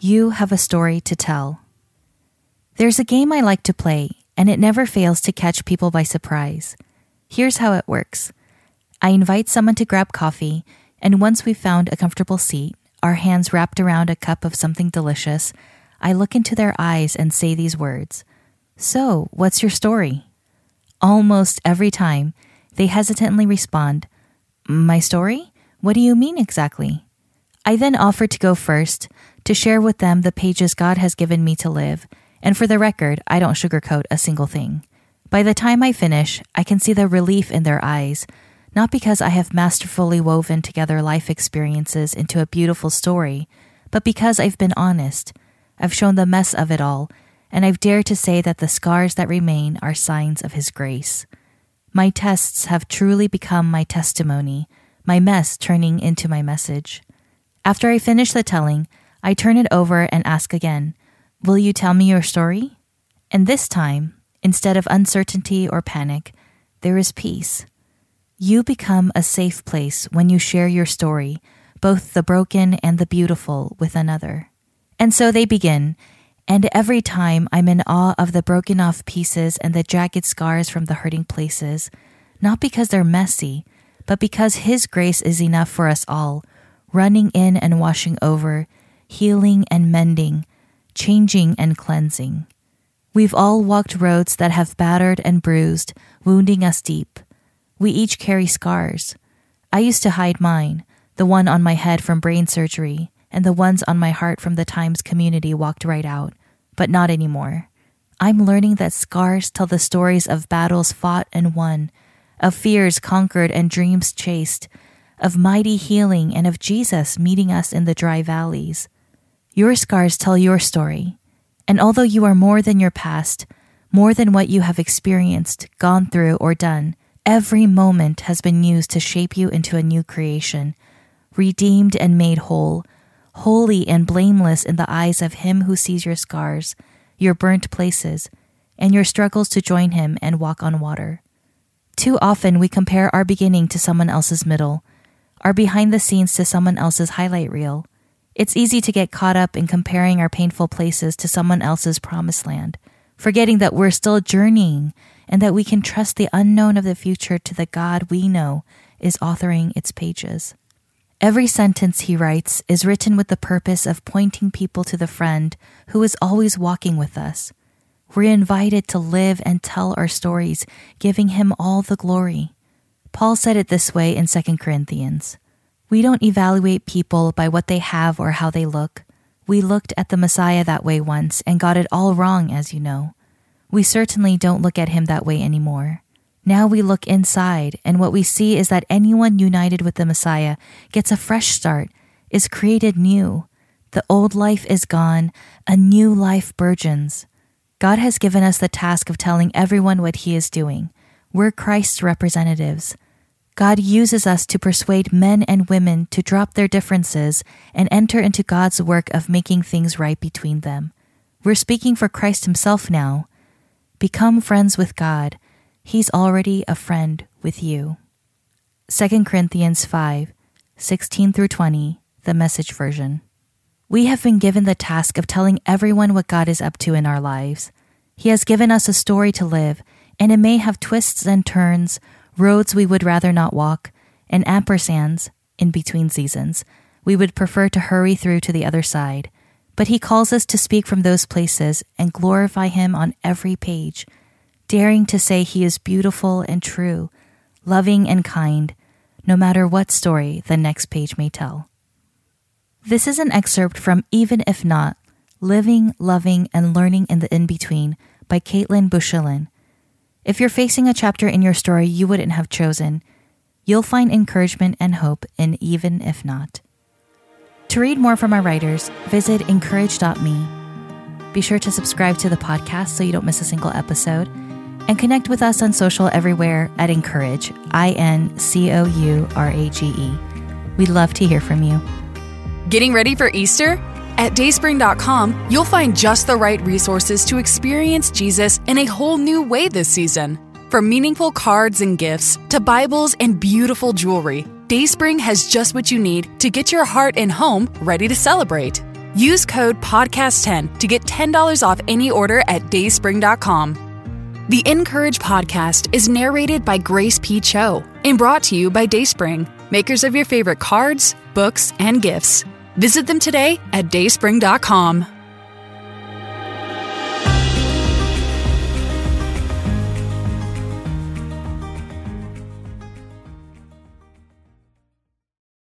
You Have a Story to Tell. There's a game I like to play, and it never fails to catch people by surprise. Here's how it works I invite someone to grab coffee, and once we've found a comfortable seat, our hands wrapped around a cup of something delicious, I look into their eyes and say these words So, what's your story? Almost every time, they hesitantly respond, My story? What do you mean exactly? I then offer to go first to share with them the pages God has given me to live, and for the record, I don't sugarcoat a single thing. By the time I finish, I can see the relief in their eyes, not because I have masterfully woven together life experiences into a beautiful story, but because I've been honest. I've shown the mess of it all, and I've dared to say that the scars that remain are signs of His grace. My tests have truly become my testimony, my mess turning into my message. After I finish the telling, I turn it over and ask again, Will you tell me your story? And this time, instead of uncertainty or panic, there is peace. You become a safe place when you share your story, both the broken and the beautiful, with another. And so they begin, and every time I'm in awe of the broken off pieces and the jagged scars from the hurting places, not because they're messy, but because His grace is enough for us all, running in and washing over, healing and mending, changing and cleansing. We've all walked roads that have battered and bruised, wounding us deep. We each carry scars. I used to hide mine, the one on my head from brain surgery, and the ones on my heart from the times community walked right out, but not anymore. I'm learning that scars tell the stories of battles fought and won, of fears conquered and dreams chased, of mighty healing and of Jesus meeting us in the dry valleys. Your scars tell your story, and although you are more than your past, more than what you have experienced, gone through, or done, every moment has been used to shape you into a new creation, redeemed and made whole, holy and blameless in the eyes of Him who sees your scars, your burnt places, and your struggles to join Him and walk on water. Too often we compare our beginning to someone else's middle, our behind the scenes to someone else's highlight reel. It's easy to get caught up in comparing our painful places to someone else's promised land, forgetting that we're still journeying and that we can trust the unknown of the future to the God we know is authoring its pages. Every sentence he writes is written with the purpose of pointing people to the friend who is always walking with us. We're invited to live and tell our stories, giving him all the glory. Paul said it this way in 2 Corinthians We don't evaluate people by what they have or how they look. We looked at the Messiah that way once and got it all wrong, as you know. We certainly don't look at him that way anymore. Now we look inside, and what we see is that anyone united with the Messiah gets a fresh start, is created new. The old life is gone, a new life burgeons. God has given us the task of telling everyone what He is doing. We're Christ's representatives. God uses us to persuade men and women to drop their differences and enter into God's work of making things right between them. We're speaking for Christ Himself now. Become friends with God He's already a friend with you. 2 Corinthians 5 16 through 20, the message version. We have been given the task of telling everyone what God is up to in our lives. He has given us a story to live, and it may have twists and turns, roads we would rather not walk, and ampersands, in between seasons, we would prefer to hurry through to the other side. But He calls us to speak from those places and glorify Him on every page daring to say he is beautiful and true, loving and kind, no matter what story the next page may tell. This is an excerpt from Even If Not Living, Loving, and Learning in the In Between by Kaitlyn Bouchillon. If you're facing a chapter in your story you wouldn't have chosen, you'll find encouragement and hope in Even If Not. To read more from our writers, visit incourage.me. Be sure to subscribe to the podcast so you don't miss a single episode. And connect with us on social everywhere at Encourage, I N C O U R A G E. We'd love to hear from you. Getting ready for Easter? At dayspring.com, you'll find just the right resources to experience Jesus in a whole new way this season. From meaningful cards and gifts to Bibles and beautiful jewelry, Dayspring has just what you need to get your heart and home ready to celebrate. Use code PODCAST10 to get $10 off any order at dayspring.com. The Encourage podcast is narrated by Grace P. Cho and brought to you by Dayspring, makers of your favorite cards, books, and gifts. Visit them today at dayspring.com.